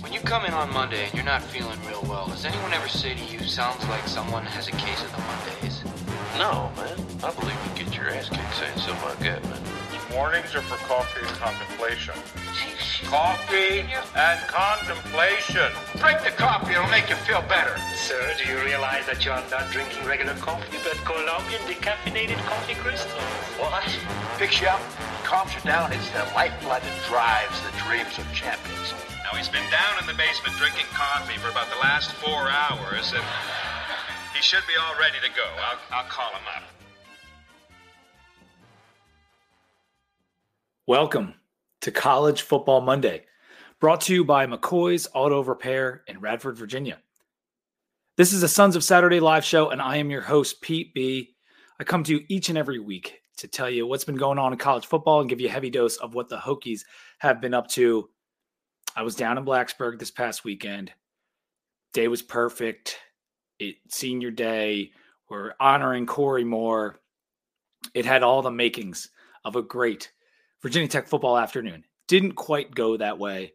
When you come in on Monday and you're not feeling real well, does anyone ever say to you, sounds like someone has a case of the Mondays? No, man. I believe you get your ass kicked saying something like that, man. Mornings are for coffee and contemplation. Coffee and contemplation. Drink the coffee, it'll make you feel better. Sir, do you realize that you're not drinking regular coffee, but Colombian decaffeinated coffee crystals? What? Picks you up, calms you down. It's the lifeblood that drives the dreams of champions. Now, he's been down in the basement drinking coffee for about the last four hours, and he should be all ready to go. I'll, I'll call him up. Welcome to College Football Monday, brought to you by McCoy's Auto Repair in Radford, Virginia. This is a Sons of Saturday live show, and I am your host, Pete B. I come to you each and every week to tell you what's been going on in college football and give you a heavy dose of what the Hokies have been up to. I was down in Blacksburg this past weekend. Day was perfect. It senior day. We're honoring Corey Moore. It had all the makings of a great Virginia Tech football afternoon. Didn't quite go that way,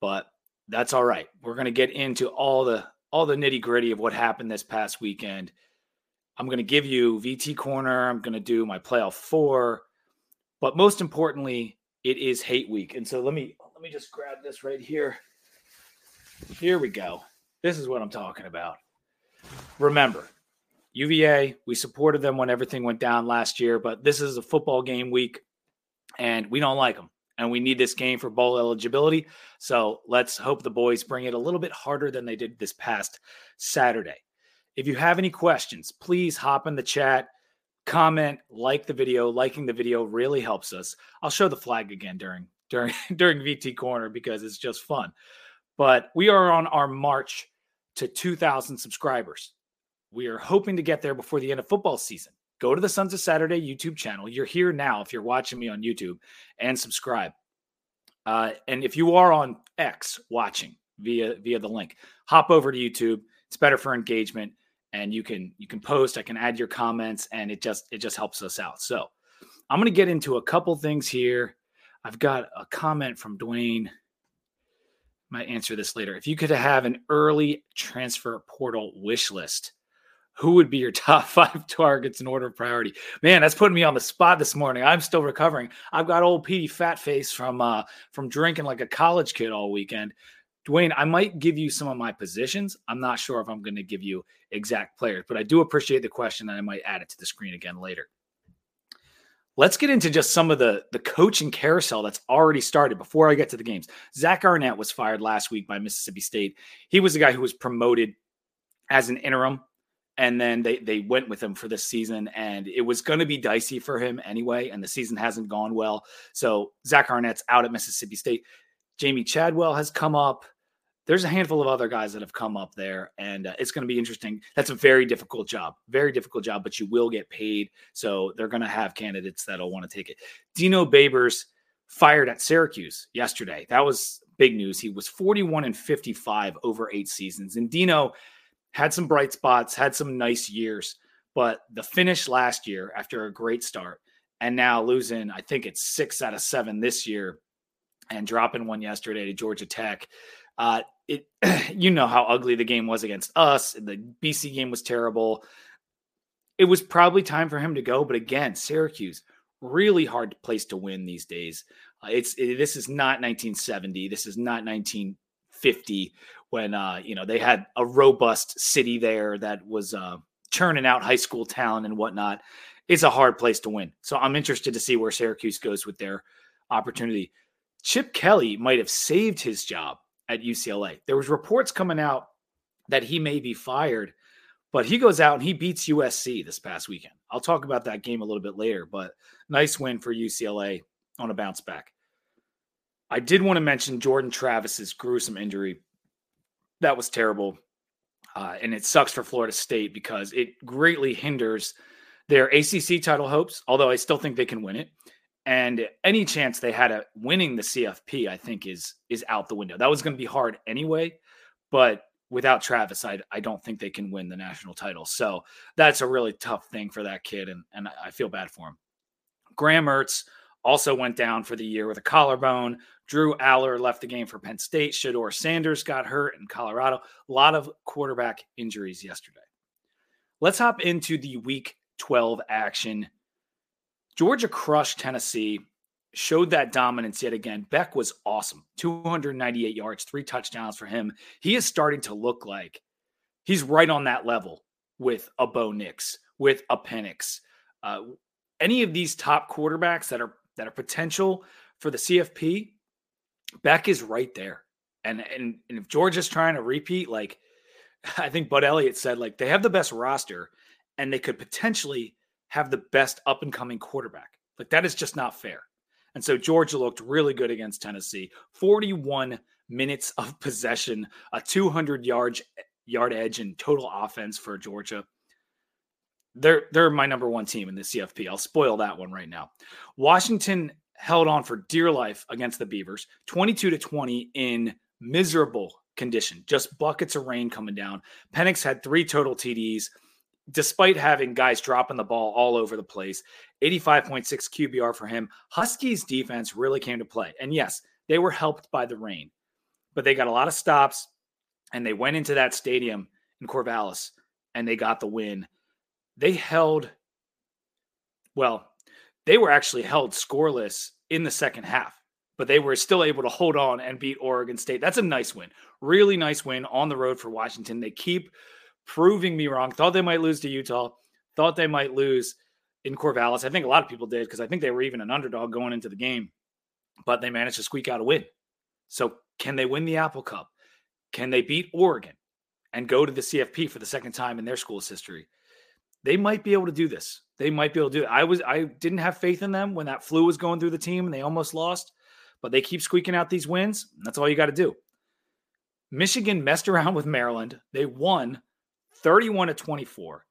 but that's all right. We're going to get into all the all the nitty gritty of what happened this past weekend. I'm going to give you VT corner. I'm going to do my playoff four, but most importantly, it is hate week. And so let me let me just grab this right here. Here we go. This is what I'm talking about. Remember, UVA, we supported them when everything went down last year, but this is a football game week and we don't like them. And we need this game for bowl eligibility. So let's hope the boys bring it a little bit harder than they did this past Saturday. If you have any questions, please hop in the chat, comment, like the video. Liking the video really helps us. I'll show the flag again during during during VT corner because it's just fun. But we are on our march to 2,000 subscribers. We are hoping to get there before the end of football season go to the Sons of Saturday YouTube channel. You're here now if you're watching me on YouTube and subscribe. Uh, and if you are on X watching via via the link, hop over to YouTube. It's better for engagement, and you can you can post. I can add your comments, and it just it just helps us out. So I'm going to get into a couple things here. I've got a comment from Dwayne. Might answer this later. If you could have an early transfer portal wish list, who would be your top five targets in order of priority? Man, that's putting me on the spot this morning. I'm still recovering. I've got old Petey fat face from uh, from drinking like a college kid all weekend. Dwayne, I might give you some of my positions. I'm not sure if I'm going to give you exact players, but I do appreciate the question and I might add it to the screen again later. Let's get into just some of the the coaching carousel that's already started before I get to the games. Zach Arnett was fired last week by Mississippi State. He was the guy who was promoted as an interim and then they they went with him for this season and it was going to be dicey for him anyway and the season hasn't gone well so zach arnett's out at mississippi state jamey chadwell has come up there's a handful of other guys that have come up there and uh, it's going to be interesting. That's a very difficult job very difficult job but you will get paid so they're going to have candidates that'll want to take it. Dino babers fired at syracuse yesterday. That was big news. He was 41 and 55 over eight seasons and dino had some bright spots, had some nice years, but the finish last year after a great start and now losing, I think it's six out of seven this year and dropping one yesterday to Georgia Tech. Uh, it, you know how ugly the game was against us. The BC game was terrible. It was probably time for him to go, but again, Syracuse really hard place to win these days. Uh, it's it, this is not 1970. This is not 1950 when uh, you know they had a robust city there that was uh, churning out high school talent and whatnot. It's a hard place to win. So I'm interested to see where Syracuse goes with their opportunity. Chip Kelly might have saved his job at UCLA. There was reports coming out that he may be fired, but he goes out and he beats USC this past weekend. I'll talk about that game a little bit later, but nice win for UCLA on a bounce back. I did want to mention Jordan Travis's gruesome injury that was terrible. Uh, and it sucks for Florida State because it greatly hinders their ACC title hopes, although I still think they can win it. And any chance they had at winning the CFP, I think is is out the window. That was going to be hard anyway, but without Travis, I, I don't think they can win the national title. So that's a really tough thing for that kid, and, and I feel bad for him. Graham Mertz also went down for the year with a collarbone. Drew Allar left the game for Penn State. Shedeur Sanders got hurt in Colorado. A lot of quarterback injuries yesterday. Let's hop into the week 12 action. Georgia crushed Tennessee, showed that dominance yet again. Beck was awesome 298 yards, three touchdowns for him. He is starting to look like he's right on that level with a Bo Nix, with a Penix. Uh, any of these top quarterbacks that are that are potential for the CFP, Beck is right there. And and, and if Georgia's trying to repeat, like I think Bud Elliott said, like they have the best roster and they could potentially have the best up and coming quarterback. Like that is just not fair. And so Georgia looked really good against Tennessee. 41 minutes of possession, a 200 yard yard edge in total offense for Georgia. They're they're my number one team in the CFP. I'll spoil that one right now. Washington held on for dear life against the Beavers, 22 to 20 in miserable condition, just buckets of rain coming down. Penix had three total TDs, despite having guys dropping the ball all over the place. 85.6 QBR for him. Huskies defense really came to play. And yes, they were helped by the rain, but they got a lot of stops and they went into that stadium in Corvallis and they got the win. They held, well, they were actually held scoreless in the second half, but they were still able to hold on and beat Oregon State. That's a nice win. Really nice win on the road for Washington. They keep proving me wrong. Thought they might lose to Utah, thought they might lose in Corvallis. I think a lot of people did because I think they were even an underdog going into the game, but they managed to squeak out a win. So, can they win the Apple Cup? Can they beat Oregon and go to the CFP for the second time in their school's history? They might be able to do this. They might be able to do it. I was I didn't have faith in them when that flu was going through the team and they almost lost, but they keep squeaking out these wins. That's all you got to do. Michigan messed around with Maryland. They won 31 to 24.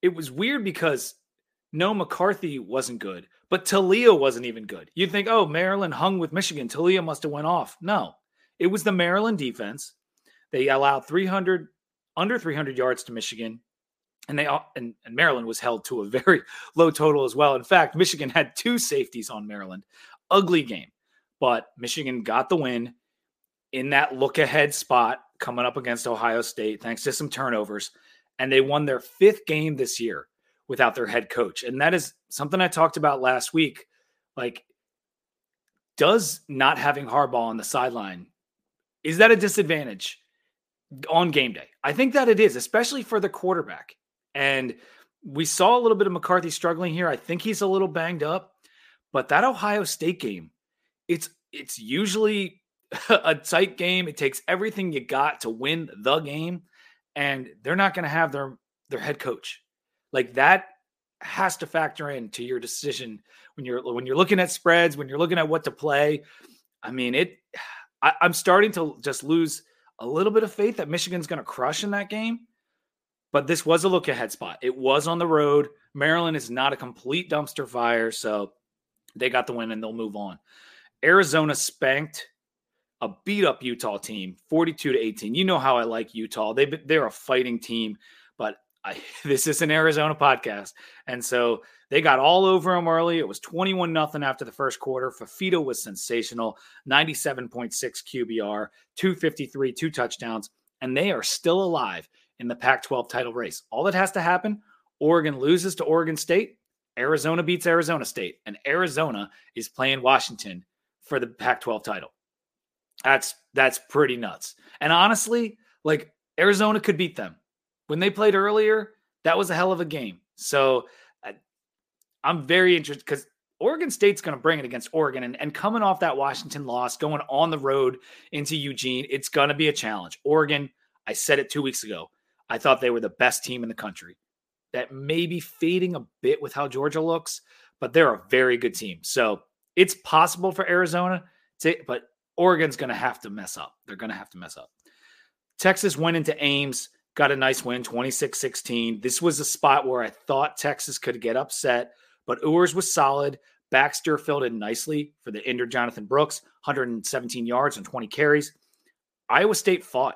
It was weird because no McCarthy wasn't good, but Taulia wasn't even good. You'd think, oh, Maryland hung with Michigan. Taulia must have went off. No, it was the Maryland defense. They allowed 300 under 300 yards to Michigan, and they and, and Maryland was held to a very low total as well. In fact, Michigan had two safeties on Maryland. Ugly game, but Michigan got the win in that look ahead spot coming up against Ohio State, thanks to some turnovers. And they won their fifth game this year without their head coach. And that is something I talked about last week. Like, does not having Harbaugh on the sideline, is that a disadvantage on game day? I think that it is, especially for the quarterback. And we saw a little bit of McCarthy struggling here. I think he's a little banged up. But that Ohio State game, it's it's usually a tight game. It takes everything you got to win the game, and they're not going to have their their head coach. Like that has to factor into your decision when you're when you're looking at spreads, when you're looking at what to play. I mean, it. I, I'm starting to just lose a little bit of faith that Michigan's going to crush in that game. But this was a look ahead spot. It was on the road. Maryland is not a complete dumpster fire, so they got the win and they'll move on. Arizona spanked a beat up Utah team, 42 to 18. You know how I like Utah. They they're a fighting team, but I, this is an Arizona podcast. And so they got all over them early. It was 21 nothing after the first quarter. Fifita was sensational, 97.6 QBR, 253, two touchdowns, and they are still alive in the Pac 12 title race. All that has to happen Oregon loses to Oregon State, Arizona beats Arizona State, and Arizona is playing Washington for the Pac 12 title. That's that's pretty nuts. And honestly, like Arizona could beat them. When they played earlier, that was a hell of a game. So I'm very interested because Oregon State's going to bring it against Oregon. And, and coming off that Washington loss, going on the road into Eugene, it's going to be a challenge. Oregon, I said it two weeks ago. I thought they were the best team in the country. That may be fading a bit with how Georgia looks, but they're a very good team. So it's possible for Arizona to, but Oregon's going to have to mess up. They're going to have to mess up. Texas went into Ames, got a nice win, 26 16. This was a spot where I thought Texas could get upset, but Ewers was solid. Baxter filled in nicely for the injured Jonathan Brooks, 117 yards and 20 carries. Iowa State fought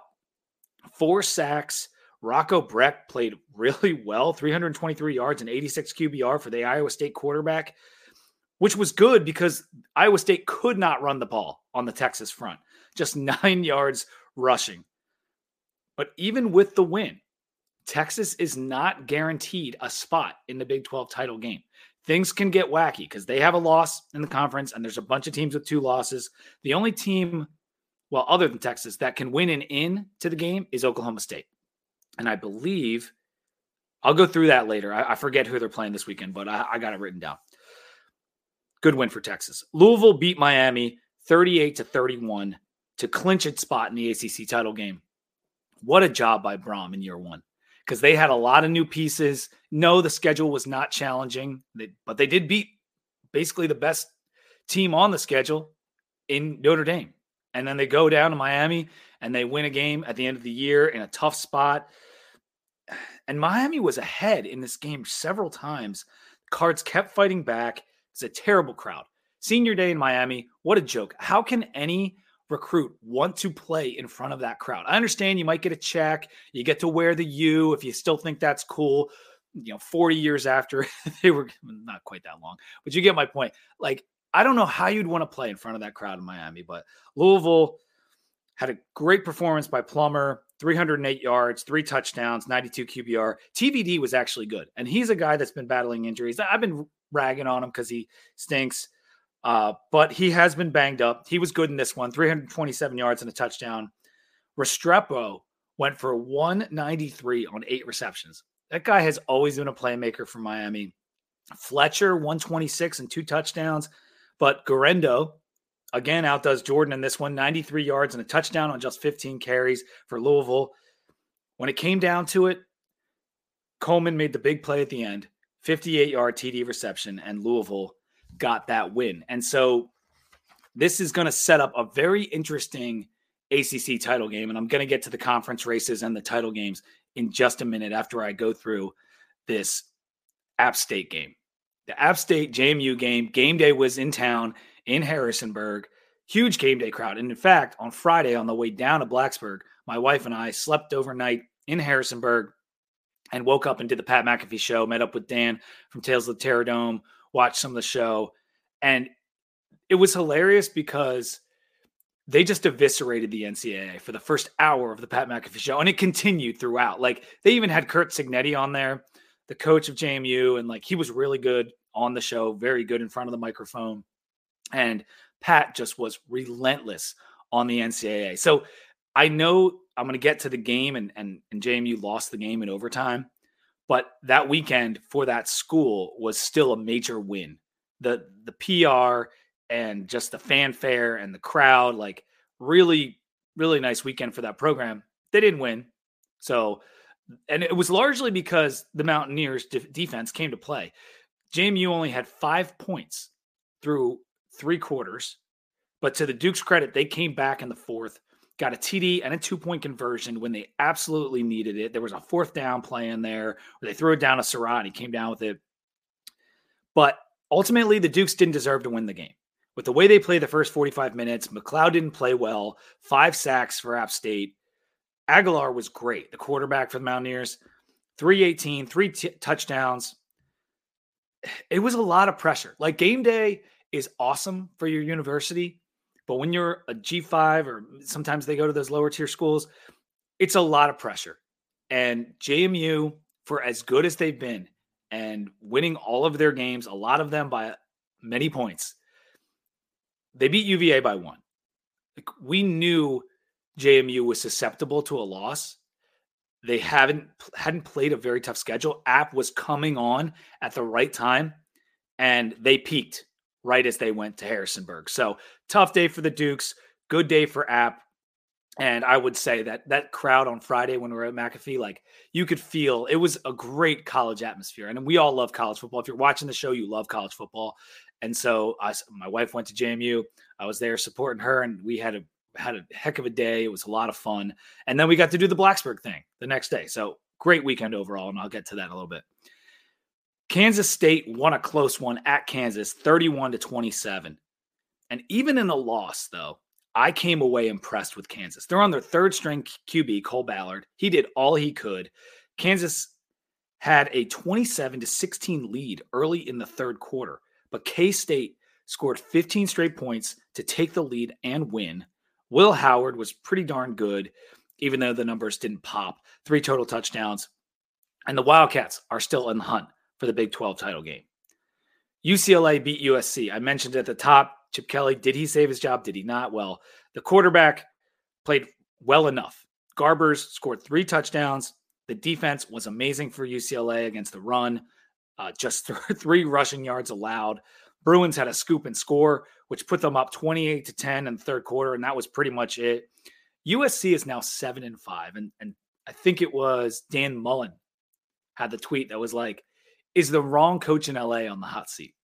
four sacks. Rocco Becht played really well, 323 yards and 86 QBR for the Iowa State quarterback. Which was good because Iowa State could not run the ball on the Texas front, just nine yards rushing. But even with the win, Texas is not guaranteed a spot in the Big 12 title game. Things can get wacky because they have a loss in the conference, and there's a bunch of teams with two losses. The only team, well, other than Texas, that can win and in to the game is Oklahoma State. And I believe I'll go through that later. I, I forget who they're playing this weekend, but I, I got it written down. Good win for Texas. Louisville beat Miami 38 to 31 to clinch its spot in the ACC title game. What a job by Brohm in year one because they had a lot of new pieces. No, the schedule was not challenging, but they did beat basically the best team on the schedule in Notre Dame. And then they go down to Miami and they win a game at the end of the year in a tough spot. And Miami was ahead in this game several times. Cards kept fighting back. It's a terrible crowd. Senior day in Miami, what a joke. How can any recruit want to play in front of that crowd? I understand you might get a check, you get to wear the U if you still think that's cool. You know, 40 years after they were not quite that long, but you get my point. Like, I don't know how you'd want to play in front of that crowd in Miami, but Louisville had a great performance by Plummer, 308 yards, three touchdowns, 92 QBR. TVD was actually good. And he's a guy that's been battling injuries. I've been ragging on him because he stinks. Uh, but he has been banged up. He was good in this one 327 yards and a touchdown. Restrepo went for 193 on eight receptions. That guy has always been a playmaker for Miami. Fletcher, 126 and two touchdowns. But Guerendo, again, outdoes Jordan in this one 93 yards and a touchdown on just 15 carries for Louisville. When it came down to it, Coleman made the big play at the end 58 yard TD reception, and Louisville got that win. And so this is going to set up a very interesting ACC title game. And I'm going to get to the conference races and the title games in just a minute after I go through this App State game. The App State JMU game, game day was in town in Harrisonburg. Huge game day crowd. And in fact, on Friday, on the way down to Blacksburg, my wife and I slept overnight in Harrisonburg and woke up and did the Pat McAfee show, met up with Dan from Tales of the Terror Dome, watched some of the show. And it was hilarious because they just eviscerated the NCAA for the first hour of the Pat McAfee show, and it continued throughout. Like they even had Curt Cignetti on there, the coach of JMU, and like he was really good on the show, very good in front of the microphone. And Pat just was relentless on the NCAA. So I know I'm going to get to the game, and, and and JMU lost the game in overtime, but that weekend for that school was still a major win. The the PR and just the fanfare and the crowd, like really really nice weekend for that program. They didn't win, so and it was largely because the Mountaineers de- defense came to play. JMU only had five points through three quarters. But to the Duke's credit, they came back in the fourth, got a TD and a two point conversion when they absolutely needed it. There was a fourth down play in there where they threw it down to Sarratt. He came down with it. But ultimately, the Dukes didn't deserve to win the game. With the way they played the first 45 minutes, McCloud didn't play well, five sacks for App State. Aguilar was great, the quarterback for the Mountaineers. 318, three t- touchdowns. It was a lot of pressure. Like game day, is awesome for your university. But when you're a G5 or sometimes they go to those lower tier schools, it's a lot of pressure. And JMU, for as good as they've been and winning all of their games, a lot of them by many points, they beat UVA by one. Like we knew JMU was susceptible to a loss. They haven't hadn't played a very tough schedule. App was coming on at the right time, and they peaked right as they went to Harrisonburg. So tough day for the Dukes, good day for App. And I would say that that crowd on Friday when we were at McAfee, like you could feel it was a great college atmosphere. And we all love college football. If you're watching the show, you love college football. And so I, my wife went to JMU. I was there supporting her, and we had a had a heck of a day. It was a lot of fun. And then we got to do the Blacksburg thing the next day. So great weekend overall. And I'll get to that a little bit. Kansas State won a close one at Kansas, 31 to 27. And even in a loss, though, I came away impressed with Kansas. They're on their third string QB, Cole Ballard. He did all he could. Kansas had a 27 to 16 lead early in the third quarter. but K State scored 15 straight points to take the lead and win. Will Howard was pretty darn good, even though the numbers didn't pop. Three total touchdowns. And the Wildcats are still in the hunt for the Big 12 title game. UCLA beat USC. I mentioned at the top, Chip Kelly, did he save his job? Did he not? Well, the quarterback played well enough. Garbers scored three touchdowns. The defense was amazing for UCLA against the run, uh, just three rushing yards allowed. Bruins had a scoop and score, which put them up 28 to 10 in the third quarter, and that was pretty much it. USC is now seven and five, and, and I think it was Dan Mullen had the tweet that was like, "Is the wrong coach in LA on the hot seat?"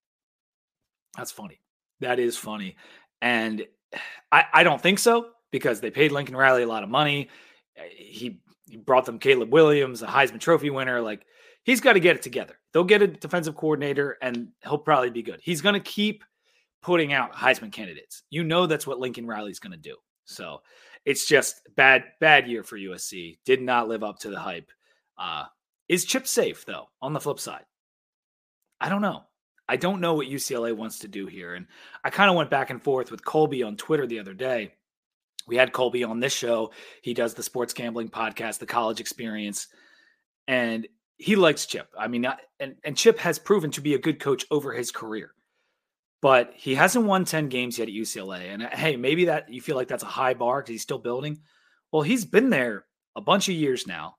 That's funny. That is funny, and I, I don't think so because they paid Lincoln Riley a lot of money. He, he brought them Caleb Williams, a Heisman Trophy winner. Like he's got to get it together. They'll get a defensive coordinator, and he'll probably be good. He's going to keep putting out Heisman candidates. You know that's what Lincoln Riley's going to do. So it's just bad, bad year for USC. Did not live up to the hype. Uh, is Chip safe though? On the flip side, I don't know. I don't know what UCLA wants to do here, and I kind of went back and forth with Colby on Twitter the other day. We had Colby on this show. He does the sports gambling podcast, The College Experience, and he likes Chip. I mean, and and Chip has proven to be a good coach over his career but he hasn't won 10 games yet at UCLA. And uh, hey, maybe that you feel like that's a high bar because he's still building. Well, he's been there a bunch of years now.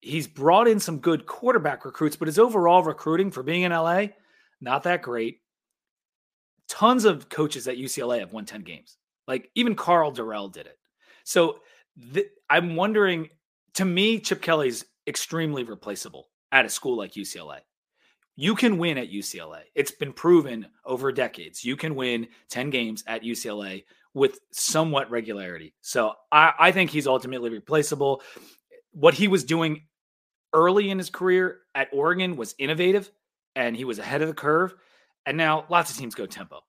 He's brought in some good quarterback recruits, but his overall recruiting for being in LA, not that great. Tons of coaches at UCLA have won 10 games. Like even Karl Dorrell did it. So th- I'm wondering, to me, Chip Kelly's extremely replaceable at a school like UCLA you can win at UCLA. It's been proven over decades. You can win 10 games at UCLA with somewhat regularity. So I, I, think he's ultimately replaceable. What he was doing early in his career at Oregon was innovative and he was ahead of the curve. And now lots of teams go tempo.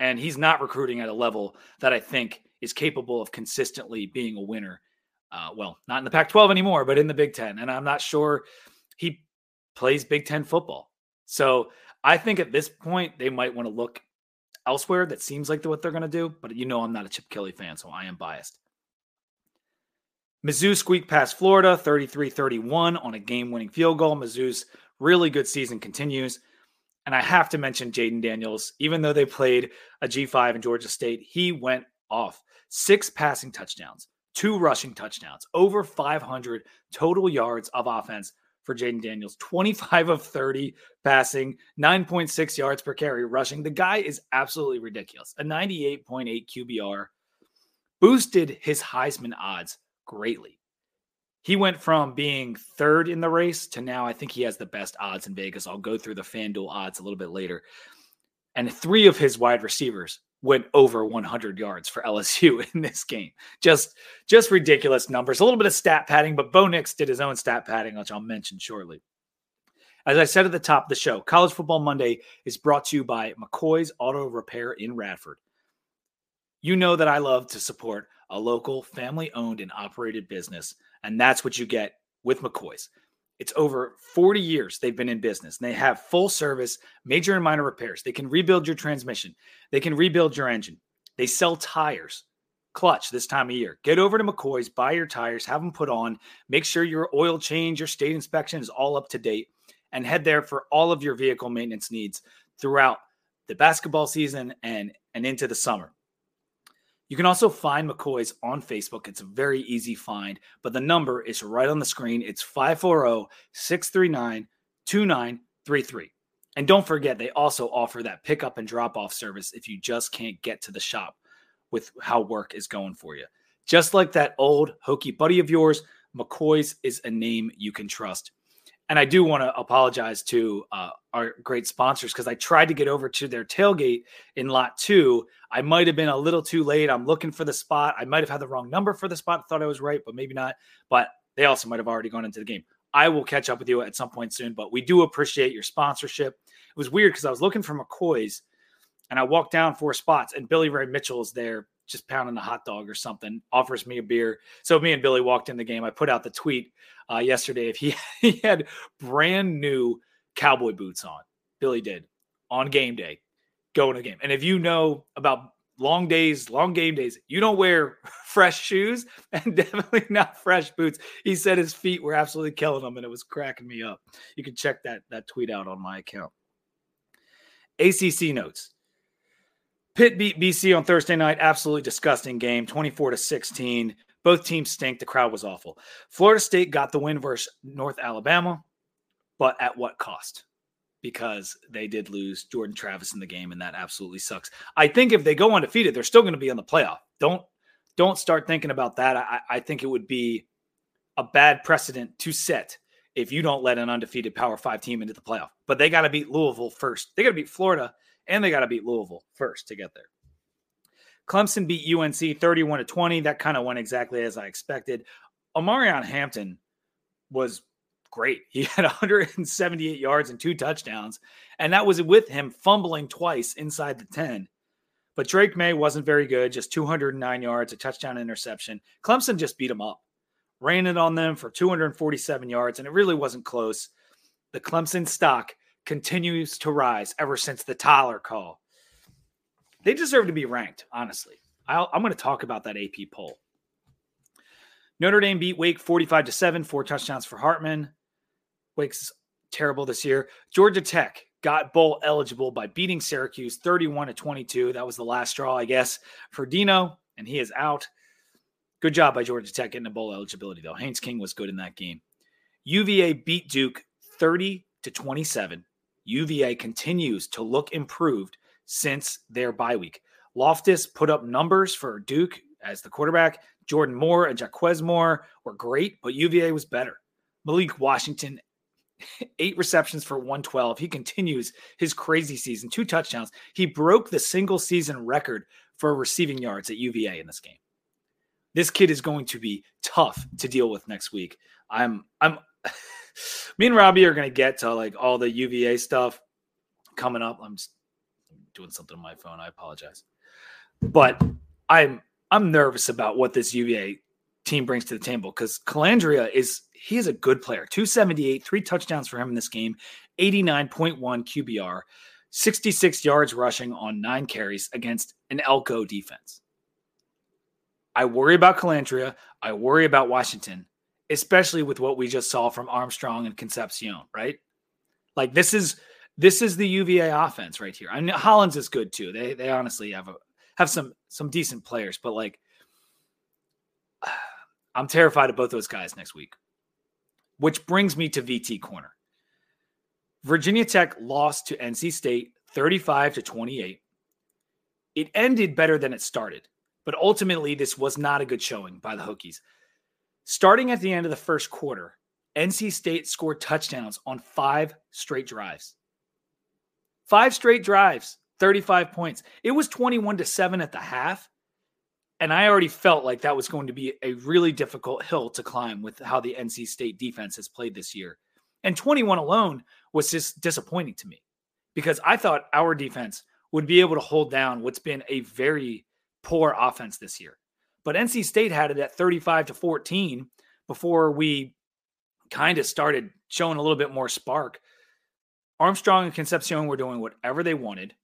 And he's not recruiting at a level that I think is capable of consistently being a winner. Uh, well, not in the Pac 12 anymore, but in the Big Ten. And I'm not sure he plays Big Ten football. So I think at this point they might want to look elsewhere. That seems like what they're going to do, but you know I'm not a Chip Kelly fan, so I am biased. Mizzou squeaked past Florida 33 31 on a game winning field goal. Mizzou's really good season continues. And I have to mention Jayden Daniels, even though they played a G5 in Georgia State, he went off. Six passing touchdowns, two rushing touchdowns, over 500 total yards of offense for Jayden Daniels 25 of 30 passing, 9.6 yards per carry rushing. The guy is absolutely ridiculous. A 98.8 QBR boosted his Heisman odds greatly. He went from being third in the race to now I think he has the best odds in Vegas. I'll go through the FanDuel odds a little bit later. And three of his wide receivers went over 100 yards for LSU in this game. Just just ridiculous numbers. A little bit of stat padding, but Bo Nix did his own stat padding, which I'll mention shortly. As I said at the top of the show, College Football Monday is brought to you by McCoy's Auto Repair in Radford. You know that I love to support a local family owned and operated business, and that's what you get with McCoy's. It's over 40 years they've been in business. And they have full service, major and minor repairs. They can rebuild your transmission. They can rebuild your engine. They sell tires, clutch this time of year. Get over to McCoy's, buy your tires, have them put on, make sure your oil change, your state inspection is all up to date, and head there for all of your vehicle maintenance needs throughout the basketball season and, and into the summer. You can also find McCoy's on Facebook. It's a very easy find, but the number is right on the screen. It's 540 639 2933. And don't forget, they also offer that pickup and drop off service if you just can't get to the shop with how work is going for you. Just like that old hokey buddy of yours, McCoy's is a name you can trust and I do want to apologize to uh, our great sponsors because I tried to get over to their tailgate in lot two. I might have been a little too late. I'm looking for the spot. I might have had the wrong number for the spot. Thought I was right, but maybe not. But they also might have already gone into the game. I will catch up with you at some point soon, but we do appreciate your sponsorship. It was weird because I was looking for McCoy's and I walked down four spots and Billy Ray Mitchell is there just pounding a hot dog or something, offers me a beer. So me and Billy walked in the game. I put out the tweet uh, yesterday if he, he had brand new cowboy boots on. Billy did on game day going to game. And if you know about long days, long game days, you don't wear fresh shoes and definitely not fresh boots. He said his feet were absolutely killing him and it was cracking me up. You can check that that tweet out on my account. ACC notes. Pitt beat BC on Thursday night. Absolutely disgusting game, 24 to 16. Both teams stink. The crowd was awful. Florida State got the win versus North Alabama, but at what cost? Because they did lose Jordan Travis in the game, and that absolutely sucks. I think if they go undefeated, they're still going to be in the playoff. Don't don't start thinking about that. I, I think it would be a bad precedent to set if you don't let an undefeated Power Five team into the playoff. But they got to beat Louisville first. They got to beat Florida and they got to beat Louisville first to get there. Clemson beat UNC 31 to 20. That kind of went exactly as I expected. Omarion Hampton was great. He had 178 yards and two touchdowns, and that was with him fumbling twice inside the 10. But Drake Maye wasn't very good, just 209 yards, a touchdown interception. Clemson just beat him up, ran it on them for 247 yards, and it really wasn't close. The Clemson stock continues to rise ever since the Tyler call. They deserve to be ranked, honestly. i am going to talk about that AP poll. Notre Dame beat Wake 45 to 7, four touchdowns for Hartman. Wake's terrible this year. Georgia Tech got bowl eligible by beating Syracuse 31 to 22. That was the last straw, I guess, for Dino, and he is out. Good job by Georgia Tech getting a bowl eligibility, though. Haynes King was good in that game. UVA beat Duke 30 to 27. UVA continues to look improved since their bye week. Loftis put up numbers for Duke as the quarterback. Jordan Moore and Jaquez Moore were great, but UVA was better. Malik Washington, eight receptions for 112. He continues his crazy season, two touchdowns. He broke the single season record for receiving yards at UVA in this game. This kid is going to be tough to deal with next week. I'm I'm me and Robbie are going to get to like all the UVA stuff coming up. I'm just doing something on my phone. I apologize, but I'm I'm nervous about what this UVA team brings to the table because Colandrea is he is a good player. 278, three touchdowns for him in this game, 89.1 QBR, 66 yards rushing on nine carries against an Elko defense. I worry about Colandrea. I worry about Washington especially with what we just saw from Armstrong and Concepcion, right? Like this is this is the UVA offense right here. I mean Hollins is good too. They they honestly have a have some some decent players, but like I'm terrified of both those guys next week. Which brings me to VT corner. Virginia Tech lost to NC State 35 to 28. It ended better than it started, but ultimately this was not a good showing by the Hokies. Starting at the end of the first quarter, NC State scored touchdowns on five straight drives. Five straight drives, 35 points. It was 21 to 7 at the half. And I already felt like that was going to be a really difficult hill to climb with how the NC State defense has played this year. And 21 alone was just disappointing to me because I thought our defense would be able to hold down what's been a very poor offense this year. But NC State had it at 35 to 14 before we kind of started showing a little bit more spark. Armstrong and Concepcion were doing whatever they wanted.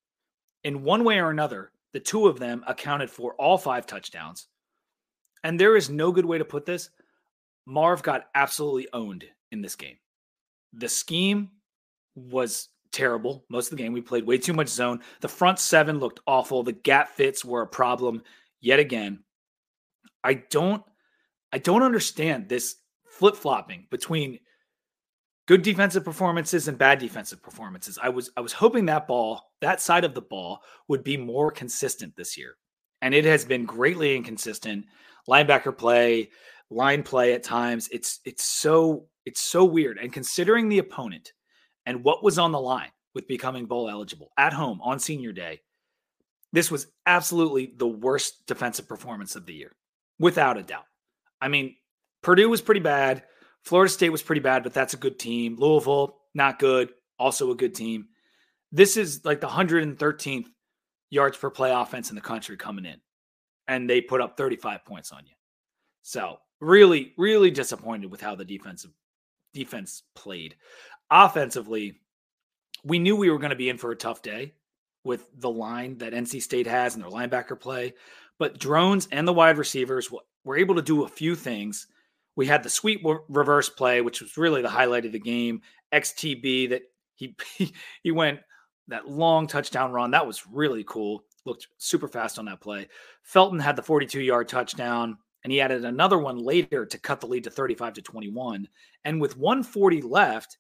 In one way or another, the two of them accounted for all five touchdowns. And there is no good way to put this. Marv got absolutely owned in this game. The scheme was terrible most of the game. We played way too much zone. The front seven looked awful. The gap fits were a problem yet again. I don't I don't understand this flip-flopping between good defensive performances and bad defensive performances. I was I was hoping that ball, that side of the ball would be more consistent this year. And it has been greatly inconsistent. Linebacker play, line play at times. It's it's so it's so weird. And considering the opponent and what was on the line with becoming bowl eligible at home on senior day, this was absolutely the worst defensive performance of the year without a doubt. I mean, Purdue was pretty bad. Florida State was pretty bad, but that's a good team. Louisville, not good, also a good team. This is like the 113th yards per play offense in the country coming in, and they put up 35 points on you. So, really, really disappointed with how the defensive defense played. Offensively, we knew we were going to be in for a tough day with the line that NC State has and their linebacker play. But drones and the wide receivers were able to do a few things. We had the sweet reverse play, which was really the highlight of the game. XTB that he he went that long touchdown run. That was really cool. Looked super fast on that play. Felton had the 42 yard touchdown, and he added another one later to cut the lead to 35 to 21. And with 140 left,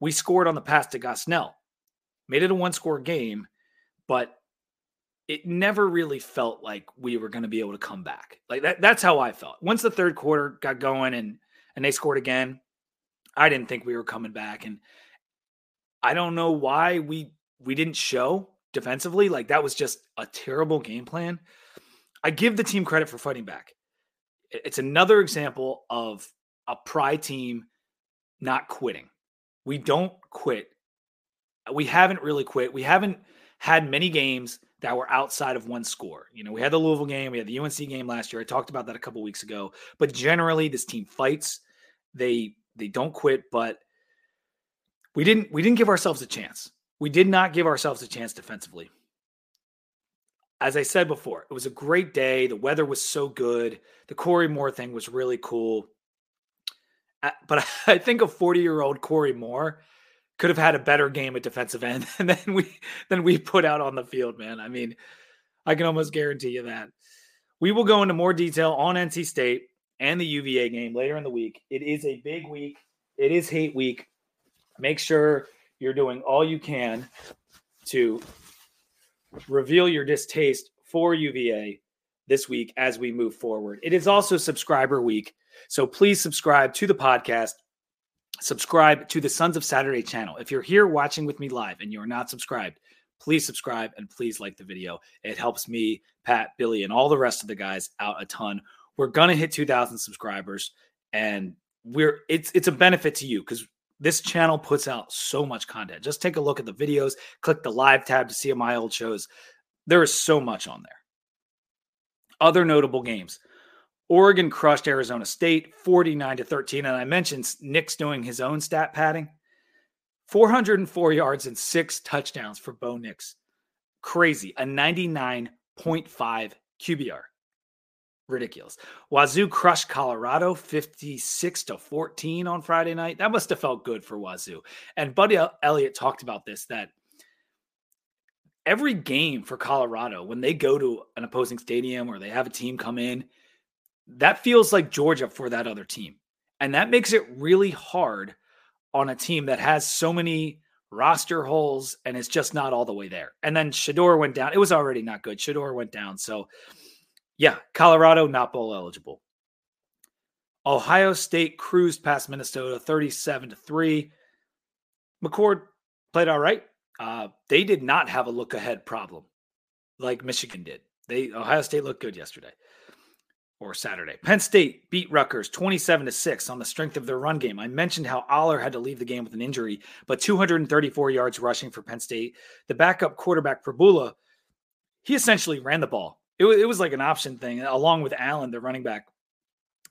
we scored on the pass to Gosnell. Made it a one score game, but it never really felt like we were going to be able to come back. Like that that's how I felt. Once the third quarter got going and and they scored again, I didn't think we were coming back and I don't know why we we didn't show defensively. Like that was just a terrible game plan. I give the team credit for fighting back. It's another example of a pride team not quitting. We don't quit. We haven't really quit. We haven't had many games that were outside of one score. You know, we had the Louisville game, we had the UNC game last year. I talked about that a couple weeks ago. But generally, this team fights. They they don't quit, but we didn't we didn't give ourselves a chance. We did not give ourselves a chance defensively. As I said before, it was a great day. The weather was so good. The Corey Moore thing was really cool. But I think a 40 year old Corey Moore could have had a better game at defensive end than we than we put out on the field, man. I mean, I can almost guarantee you that. We will go into more detail on NC State and the UVA game later in the week. It is a big week. It is hate week. Make sure you're doing all you can to reveal your distaste for UVA this week as we move forward. It is also subscriber week. So please subscribe to the podcast subscribe to the Sons of Saturday channel. If you're here watching with me live and you're not subscribed, please subscribe and please like the video. It helps me, Pat, Billy, and all the rest of the guys out a ton. We're gonna hit 2,000 subscribers, and we're it's it's a benefit to you because this channel puts out so much content. Just take a look at the videos, click the live tab to see my old shows. There is so much on there. Other notable games. Oregon crushed Arizona State 49 to 13. And I mentioned Nick's doing his own stat padding 404 yards and six touchdowns for Bo Nix. Crazy. A 99.5 QBR. Ridiculous. Wazoo crushed Colorado 56 to 14 on Friday night. That must have felt good for Wazoo. And Buddy Elliott talked about this that every game for Colorado, when they go to an opposing stadium or they have a team come in, that feels like Georgia for that other team. And that makes it really hard on a team that has so many roster holes and it's just not all the way there. And then Shedeur went down. It was already not good. Shedeur went down. So, yeah, Colorado not bowl eligible. Ohio State cruised past Minnesota 37 to 3. McCord played all right. Uh, they did not have a look ahead problem like Michigan did. They Ohio State looked good yesterday or Saturday. Penn State beat Rutgers 27 to 6 on the strength of their run game. I mentioned how Allar had to leave the game with an injury, but 234 yards rushing for Penn State. The backup quarterback Pribula, he essentially ran the ball. It was, it was like an option thing, along with Allen, the running back.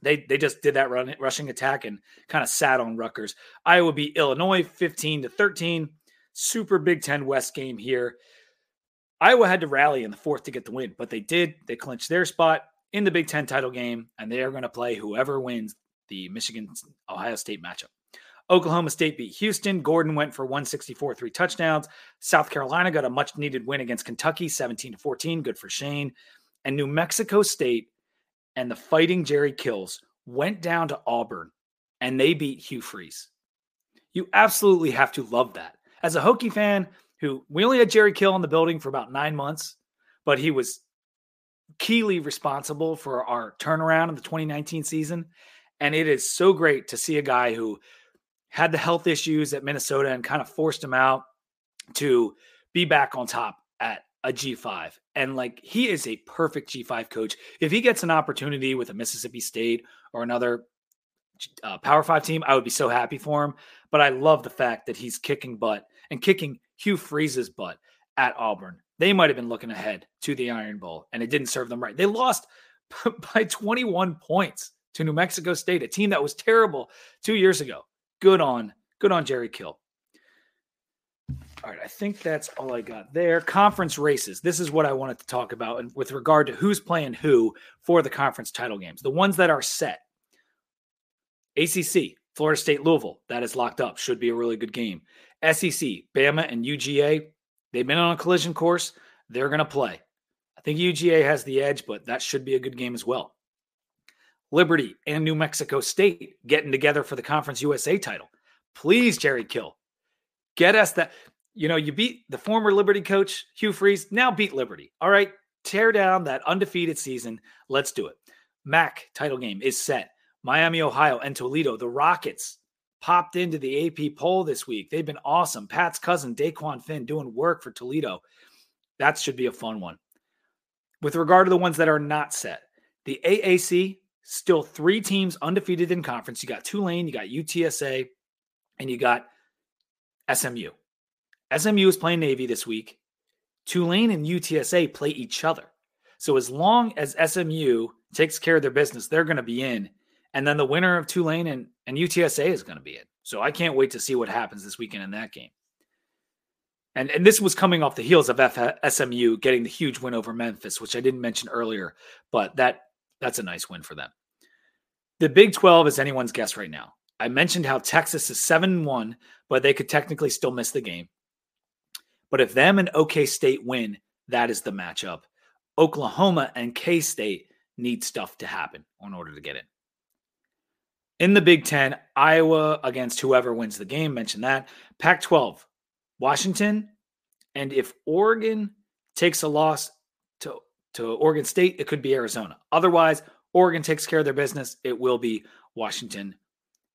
They they just did that run, rushing attack and kind of sat on Rutgers. Iowa beat Illinois 15 to 13. Super Big Ten West game here. Iowa had to rally in the fourth to get the win, but they did. They clinched their spot in the Big Ten title game, and they are going to play whoever wins the Michigan Ohio State matchup. Oklahoma State beat Houston. Gordon went for 164, three touchdowns. South Carolina got a much needed win against Kentucky, 17 to 14. Good for Shane. And New Mexico State and the fighting Jerry Kills went down to Auburn and they beat Hugh Freeze. You absolutely have to love that. As a Hokie fan, who we only had Jerry Kill in the building for about nine months, but he was keyly responsible for our turnaround in the 2019 season. And it is so great to see a guy who had the health issues at Minnesota and kind of forced him out to be back on top at a G5. And like he is a perfect G5 coach. If he gets an opportunity with a Mississippi State or another uh, Power Five team, I would be so happy for him. But I love the fact that he's kicking butt and kicking Hugh Freeze's butt at Auburn they might have been looking ahead to the Iron Bowl, and it didn't serve them right. They lost by 21 points to New Mexico State, a team that was terrible two years ago. Good on, good on Jerry Kill. All right, I think that's all I got there. Conference races. This is what I wanted to talk about and with regard to who's playing who for the conference title games. The ones that are set. ACC, Florida State, Louisville, that is locked up. Should be a really good game. SEC, Bama and UGA, they've been on a collision course. They're going to play. I think UGA has the edge, but that should be a good game as well. Liberty and New Mexico State getting together for the Conference USA title. Please, Jerry Kill, get us that. You know, you beat the former Liberty coach, Hugh Freeze. Now beat Liberty. All right. Tear down that undefeated season. Let's do it. MAC title game is set. Miami, Ohio, and Toledo. The Rockets popped into the AP poll this week. They've been awesome. Pat's cousin, Dequan Finn, doing work for Toledo. That should be a fun one. With regard to the ones that are not set, the AAC, still three teams undefeated in conference. You got Tulane, you got UTSA, and you got SMU. SMU is playing Navy this week. Tulane and UTSA play each other. So as long as SMU takes care of their business, they're going to be in. And then the winner of Tulane and, and UTSA is going to be it. So I can't wait to see what happens this weekend in that game. And, and this was coming off the heels of F- SMU getting the huge win over Memphis, which I didn't mention earlier, but that that's a nice win for them. The Big 12 is anyone's guess right now. I mentioned how Texas is 7 1, but they could technically still miss the game. But if them and OK State win, that is the matchup. Oklahoma and K State need stuff to happen in order to get in. In the Big Ten, Iowa against whoever wins the game, mention that. Pac 12, Washington. And if Oregon takes a loss to, to Oregon State, it could be Arizona. Otherwise, Oregon takes care of their business. It will be Washington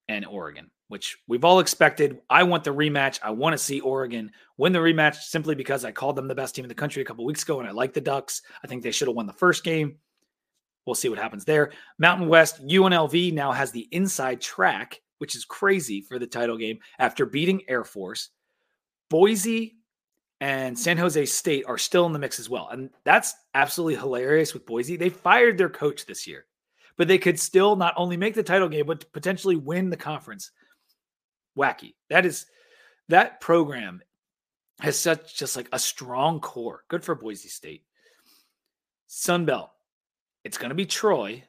and Oregon, which we've all expected. I want the rematch. I want to see Oregon win the rematch simply because I called them the best team in the country a couple weeks ago and I like the Ducks. I think they should have won the first game. We'll see what happens there. Mountain West, UNLV now has the inside track, which is crazy for the title game after beating Air Force. Boise and San Jose State are still in the mix as well. And that's absolutely hilarious with Boise. They fired their coach this year, but they could still not only make the title game, but potentially win the conference. Wacky. That is that program has such just like a strong core. Good for Boise State. Sunbelt. It's going to be Troy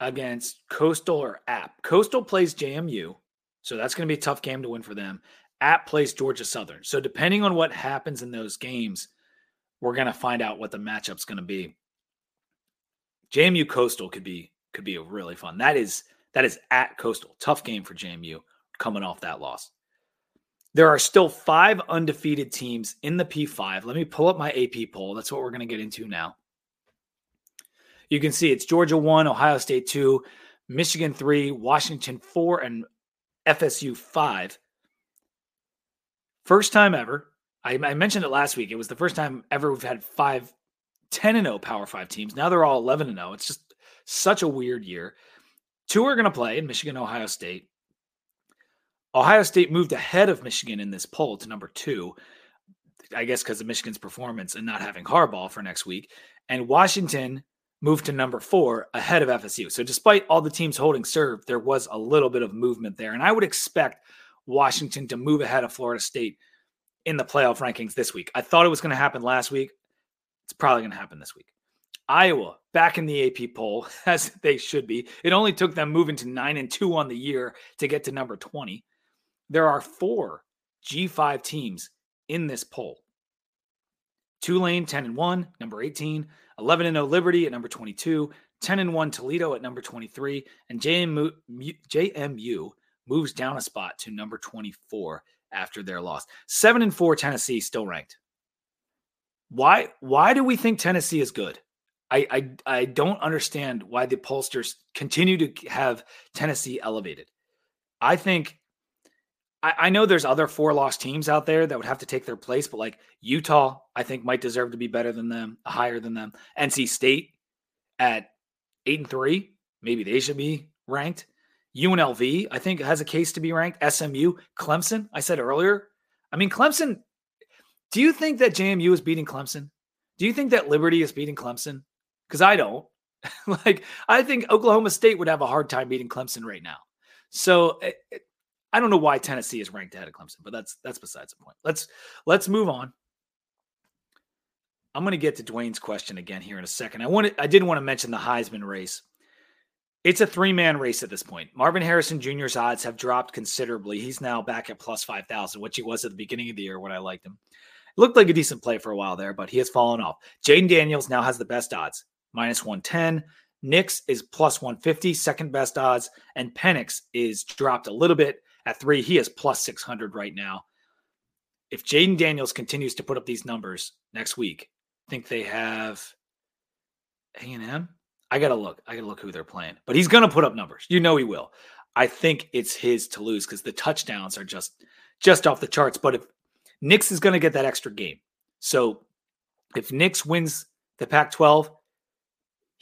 against Coastal or App. Coastal plays JMU, so that's going to be a tough game to win for them. App plays Georgia Southern. So depending on what happens in those games, we're going to find out what the matchup's going to be. JMU Coastal could be could be a really fun. That is that is at Coastal. Tough game for JMU coming off that loss. There are still five undefeated teams in the P5. Let me pull up my AP poll. That's what we're going to get into now. You can see it's Georgia 1, Ohio State 2, Michigan 3, Washington 4, and FSU 5. First time ever. I, I, mentioned it last week. It was the first time ever we've had five 10 and 0 Power 5 teams. Now they're all 11 and 0. It's just such a weird year. Two are going to play in Michigan, Ohio State. Ohio State moved ahead of Michigan in this poll to number two, I guess because of Michigan's performance and not having Harbaugh for next week. And Washington moved to number four ahead of FSU. So despite all the teams holding serve, there was a little bit of movement there. And I would expect Washington to move ahead of Florida State in the playoff rankings this week. I thought it was going to happen last week. It's probably going to happen this week. Iowa back in the AP poll as they should be. It only took them moving to 9 and 2 on the year to get to number 20. There are 4 G5 teams in this poll. Tulane 10 and 1, number 18, 11 and 0 Liberty at number 22, 10 and 1 Toledo at number 23, and JMU, JMU moves down a spot to number 24 after their loss. 7 and 4 Tennessee still ranked. Why why do we think Tennessee is good? I, I I don't understand why the pollsters continue to have Tennessee elevated. I think I, I know there's other four lost teams out there that would have to take their place, but like Utah, I think might deserve to be better than them, higher than them. NC State at eight and three, maybe they should be ranked. UNLV, I think, has a case to be ranked. SMU, Clemson, I said earlier. I mean, Clemson, do you think that JMU is beating Clemson? Do you think that Liberty is beating Clemson? Because I don't. like, I think Oklahoma State would have a hard time beating Clemson right now. So it, it, I don't know why Tennessee is ranked ahead of Clemson, but that's that's besides the point. Let's let's move on. I'm going to get to Dwayne's question again here in a second. I wanted I did want to mention the Heisman race. It's a three man race at this point. Marvin Harrison Jr.'s odds have dropped considerably. He's now back at plus 5,000, which he was at the beginning of the year when I liked him. It looked like a decent play for a while there, but he has fallen off. Jayden Daniels now has the best odds, minus 110. Nix is plus 150, second best odds, and Penix is dropped a little bit at three. He is plus 600 right now. If Jayden Daniels continues to put up these numbers next week, I think they have A&M. I gotta look. I gotta look who they're playing, but he's gonna put up numbers. You know he will. I think it's his to lose because the touchdowns are just just off the charts. But if Nix is gonna get that extra game, so if Nix wins the Pac-12,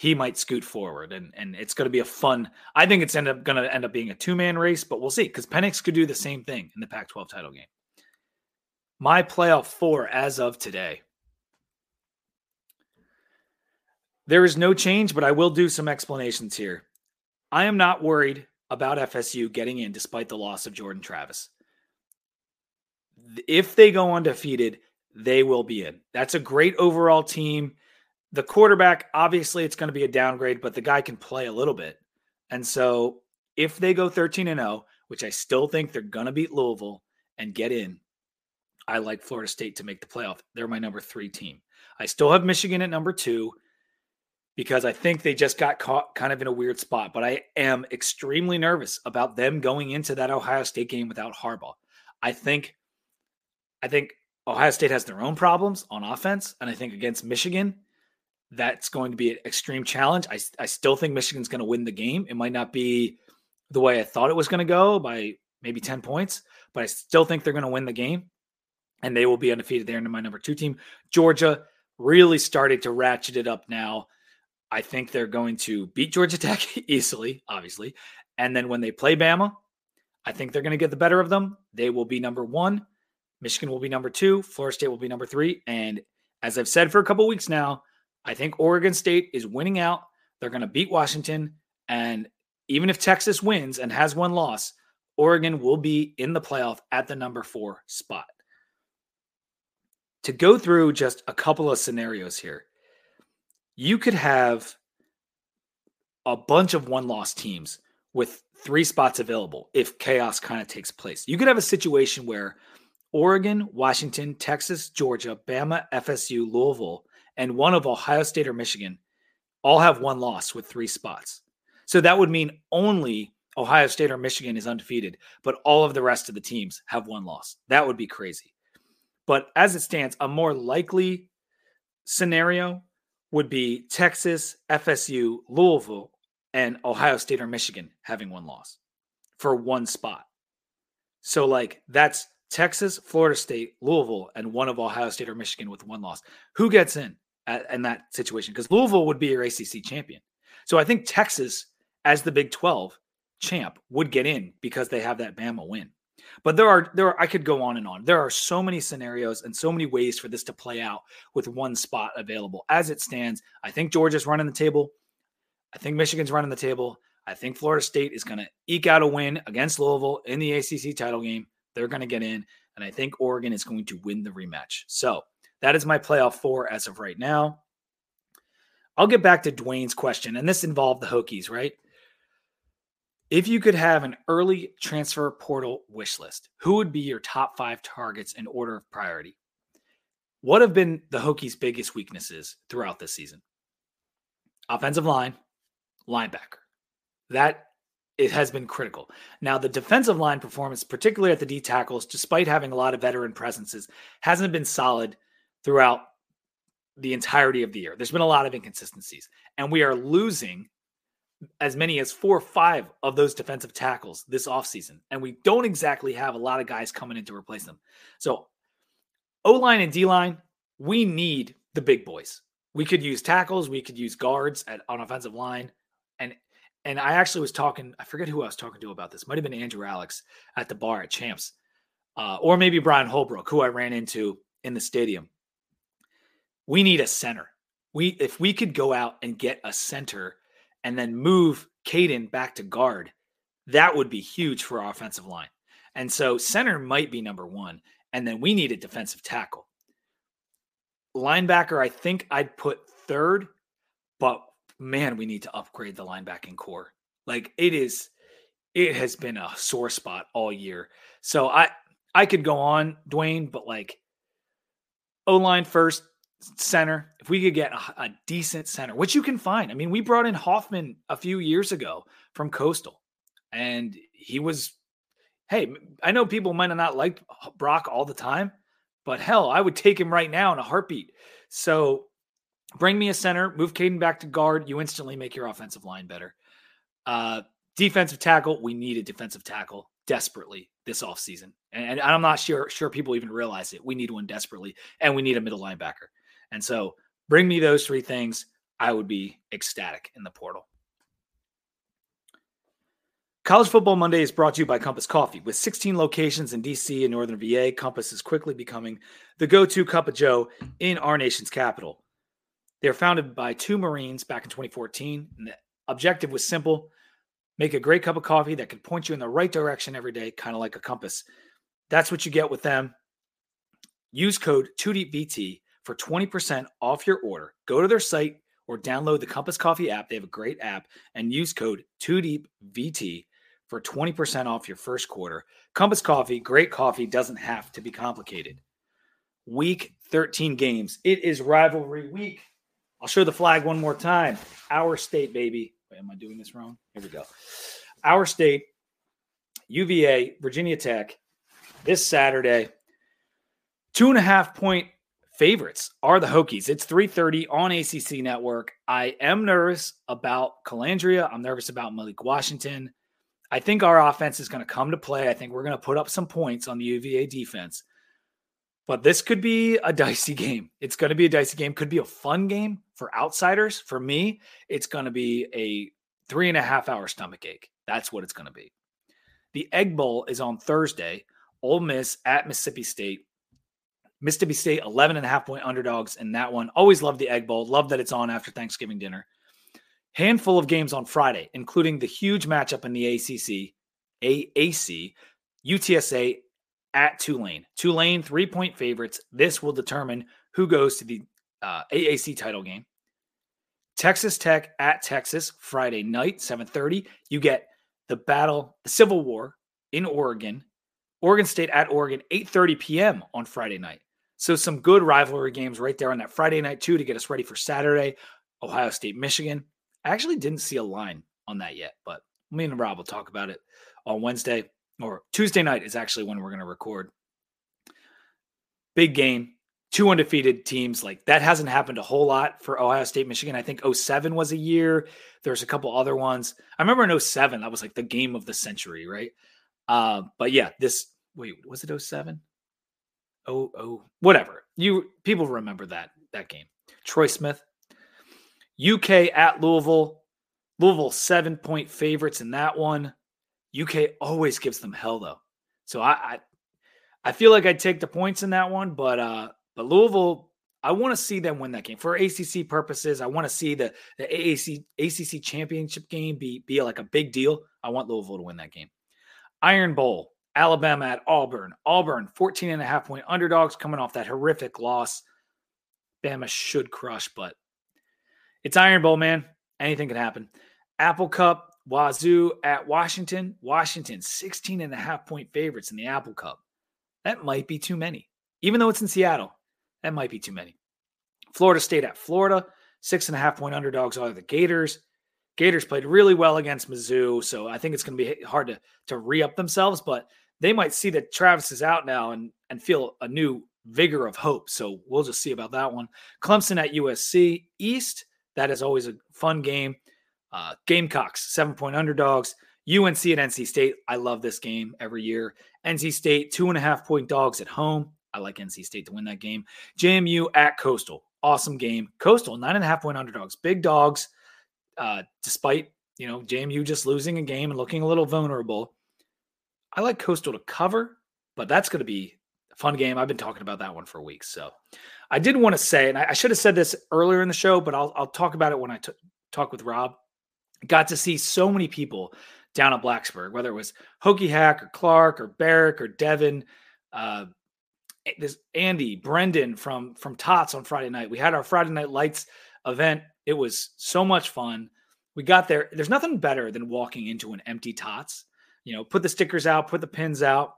he might scoot forward, and and it's gonna be a fun. I think it's end up gonna end up being a two-man race, but we'll see because Penix could do the same thing in the Pac-12 title game. My playoff four as of today. There is no change, but I will do some explanations here. I am not worried about FSU getting in despite the loss of Jordan Travis. If they go undefeated, they will be in. That's a great overall team. The quarterback, obviously, it's going to be a downgrade, but the guy can play a little bit. And so if they go 13 and 0, which I still think they're going to beat Louisville and get in, I like Florida State to make the playoff. They're my number three team. I still have Michigan at number two because I think they just got caught kind of in a weird spot. But I am extremely nervous about them going into that Ohio State game without Harbaugh. I think, I think Ohio State has their own problems on offense, and I think against Michigan, that's going to be an extreme challenge. I, I still think Michigan's going to win the game. It might not be the way I thought it was going to go by maybe 10 points, but I still think they're going to win the game and they will be undefeated there into my number two team. Georgia really started to ratchet it up now. I think they're going to beat Georgia Tech easily, obviously. And then when they play Bama, I think they're going to get the better of them. They will be number one. Michigan will be number two. Florida State will be number three. And as I've said for a couple weeks now, I think Oregon State is winning out. They're going to beat Washington. And even if Texas wins and has one loss, Oregon will be in the playoff at the number four spot. To go through just a couple of scenarios here, you could have a bunch of one loss teams with three spots available if chaos kind of takes place. You could have a situation where Oregon, Washington, Texas, Georgia, Bama, FSU, Louisville, and one of Ohio State or Michigan all have one loss with three spots. So that would mean only Ohio State or Michigan is undefeated, but all of the rest of the teams have one loss. That would be crazy. But as it stands, a more likely scenario would be Texas, FSU, Louisville, and Ohio State or Michigan having one loss for one spot. So, like, that's Texas, Florida State, Louisville, and one of Ohio State or Michigan with one loss. Who gets in at, in that situation? Because Louisville would be your ACC champion. So, I think Texas, as the Big 12 champ, would get in because they have that Bama win. But there are there are, I could go on and on. There are so many scenarios and so many ways for this to play out with one spot available. As it stands, I think Georgia's running the table. I think Michigan's running the table. I think Florida State is going to eke out a win against Louisville in the ACC title game. They're going to get in, and I think Oregon is going to win the rematch. So that is my playoff four as of right now. I'll get back to Dwayne's question, and this involved the Hokies, right? If you could have an early transfer portal wish list, who would be your top five targets in order of priority? What have been the Hokies' biggest weaknesses throughout this season? Offensive line, linebacker. That it has been critical. Now, the defensive line performance, particularly at the D tackles, despite having a lot of veteran presences, hasn't been solid throughout the entirety of the year. There's been a lot of inconsistencies, and we are losing as many as four or five of those defensive tackles this offseason. And we don't exactly have a lot of guys coming in to replace them. So, O line and D line, we need the big boys. We could use tackles, we could use guards at, on offensive line. And and I actually was talking, I forget who I was talking to about this. Might have been Andrew Alex at the bar at Champs, uh, or maybe Brian Holbrook, who I ran into in the stadium. We need a center. We if we could go out and get a center and then move Kaden back to guard, that would be huge for our offensive line. And so center might be number one. And then we need a defensive tackle. Linebacker, I think I'd put third, but man, we need to upgrade the linebacking core. Like it is, it has been a sore spot all year. So I I could go on, Dwayne, but like O line first, center. If we could get a, a, decent center, which you can find. I mean, we brought in Hoffman a few years ago from Coastal, and he was. Hey, I know people might not liked Brock all the time, but hell, I would take him right now in a heartbeat. So bring me a center, move Kaden back to guard. You instantly make your offensive line better. Uh, defensive tackle, we need a defensive tackle desperately this offseason. And, and I'm not sure sure people even realize it. We need one desperately, and we need a middle linebacker. And so bring me those three things. I would be ecstatic in the portal. College Football Monday is brought to you by Compass Coffee. With 16 locations in DC and Northern VA, Compass is quickly becoming the go to cup of Joe in our nation's capital. They were founded by two Marines back in 2014, and the objective was simple make a great cup of coffee that can point you in the right direction every day, kind of like a compass. That's what you get with them. Use code 2DVT for 20% off your order. Go to their site or download the Compass Coffee app. They have a great app and use code 2DEEPVT for 20% off your first quarter. Compass Coffee, great coffee doesn't have to be complicated. Week 13 games. It is rivalry week. I'll show the flag one more time. Our state, baby. Wait, am I doing this wrong? Here we go. Our state, UVA, Virginia Tech, this Saturday. Two and a half point favorites are the Hokies. It's 3:30 on ACC Network. I am nervous about Colandrea. I'm nervous about Malik Washington. I think our offense is going to come to play. I think we're going to put up some points on the UVA defense. But this could be a dicey game. It's going to be a dicey game. Could be a fun game for outsiders. For me, it's going to be a three and a half hour stomach ache. That's what it's going to be. The Egg Bowl is on Thursday. Ole Miss at Mississippi State. Mississippi State, 11 and a half point underdogs in that one. Always love the Egg Bowl. Love that it's on after Thanksgiving dinner. Handful of games on Friday, including the huge matchup in the ACC, AAC, UTSA at Tulane. Tulane, three point favorites. This will determine who goes to the uh, AAC title game. Texas Tech at Texas Friday night, 7:30. You get the battle, the Civil War in Oregon. Oregon State at Oregon, 8:30 p.m. on Friday night. So some good rivalry games right there on that Friday night too to get us ready for Saturday. Ohio State, Michigan. I actually didn't see a line on that yet, but me and Rob will talk about it on Wednesday or Tuesday night is actually when we're going to record. Big game, two undefeated teams. Like that hasn't happened a whole lot for Ohio State, Michigan. I think 07 was a year. There's a couple other ones. I remember in 07, that was like the game of the century, right? Uh, but yeah, this wait, was it 07? Oh oh whatever. You people remember that that game. Troy smith. Uk at louisville. Louisville seven point favorites in that one. Uk always gives them hell though. So i i, I feel like i'd take the points in that one but uh but louisville i want to see them win that game. For acc purposes i want to see the the aac acc championship game be be like a big deal. I want louisville to win that game. Iron bowl Alabama at Auburn. Auburn, 14 and a half point underdogs coming off that horrific loss. Bama should crush, but it's Iron Bowl, man. Anything can happen. Apple Cup, Wazoo at Washington. Washington, 16 and a half point favorites in the Apple Cup. That might be too many. Even though it's in Seattle, that might be too many. Florida State at Florida, six and a half point underdogs are the Gators. Gators played really well against Mizzou, so I think it's going to be hard to to re up themselves. But they might see that Travis is out now and and feel a new vigor of hope. So we'll just see about that one. Clemson at USC East. That is always a fun game. Uh, Gamecocks seven point underdogs. UNC at NC State. I love this game every year. NC State two and a half point dogs at home. I like NC State to win that game. JMU at Coastal. Awesome game. Coastal nine and a half point underdogs. Big dogs. Uh, despite you know JMU just losing a game and looking a little vulnerable. I like Coastal to cover, but that's going to be a fun game. I've been talking about that one for weeks. So I did want to say, and I, I should have said this earlier in the show, but I'll, I'll talk about it when I t- talk with Rob. Got to see so many people down at Blacksburg, whether it was Hokie Hack or Clark or Barrick or Devin, uh, this Andy, Brendan from from Tots on Friday night. We had our Friday Night Lights event. It was so much fun. We got there. There's nothing better than walking into an empty Tots. You know, put the stickers out, put the pins out,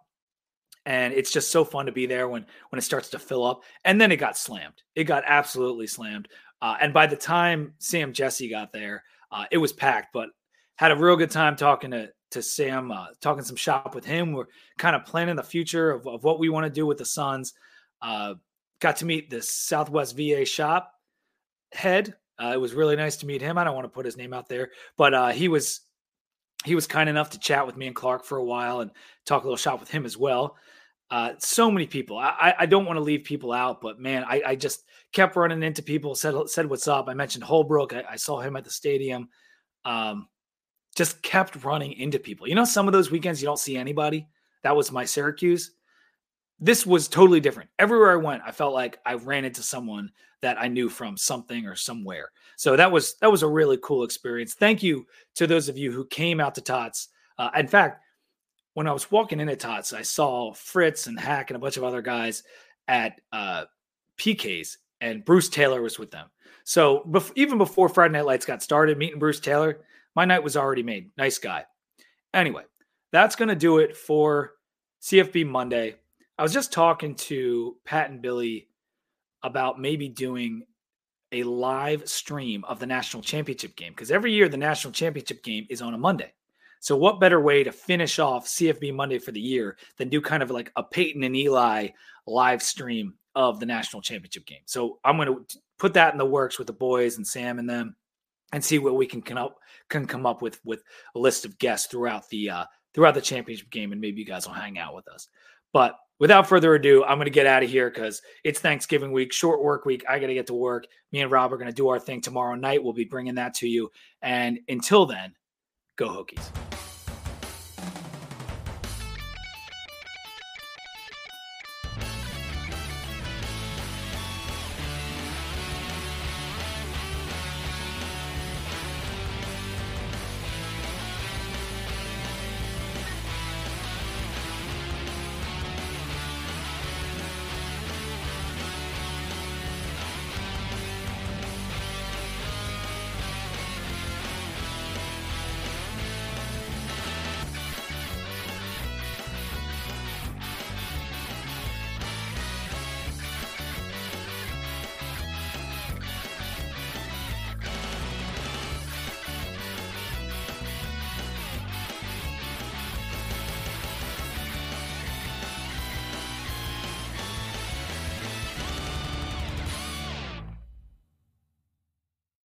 and it's just so fun to be there when when it starts to fill up. And then it got slammed. It got absolutely slammed. Uh, and by the time Sam Jesse got there, uh, it was packed. But had a real good time talking to to Sam, uh, talking some shop with him. We're kind of planning the future of, of what we want to do with the Suns. Uh, got to meet the Southwest VA shop head. Uh, it was really nice to meet him. I don't want to put his name out there, but uh, he was he was kind enough to chat with me and Clark for a while and talk a little shop with him as well. Uh, so many people. I, I don't want to leave people out, but man, I, I just kept running into people. Said said what's up. I mentioned Holbrook. I, I saw him at the stadium. Um, just kept running into people. You know, some of those weekends you don't see anybody. That was my Syracuse. This was totally different. Everywhere I went, I felt like I ran into someone that I knew from something or somewhere. So that was that was a really cool experience. Thank you to those of you who came out to Tots. Uh, in fact, when I was walking into Tots, I saw Fritz and Hack and a bunch of other guys at uh, PK's, and Bruce Taylor was with them. So bef- even before Friday Night Lights got started, meeting Bruce Taylor, my night was already made. Nice guy. Anyway, that's going to do it for CFB Monday. I was just talking to Pat and Billy about maybe doing a live stream of the national championship game because every year the national championship game is on a Monday. So, what better way to finish off CFB Monday for the year than do kind of like a Peyton and Eli live stream of the national championship game? So, I'm going to put that in the works with the boys and Sam and them and see what we can come up can come up with with a list of guests throughout the uh, throughout the championship game, and maybe you guys will hang out with us. But without further ado, I'm going to get out of here because it's Thanksgiving week, short work week. I got to get to work. Me and Rob are going to do our thing tomorrow night. We'll be bringing that to you. And until then, go Hokies.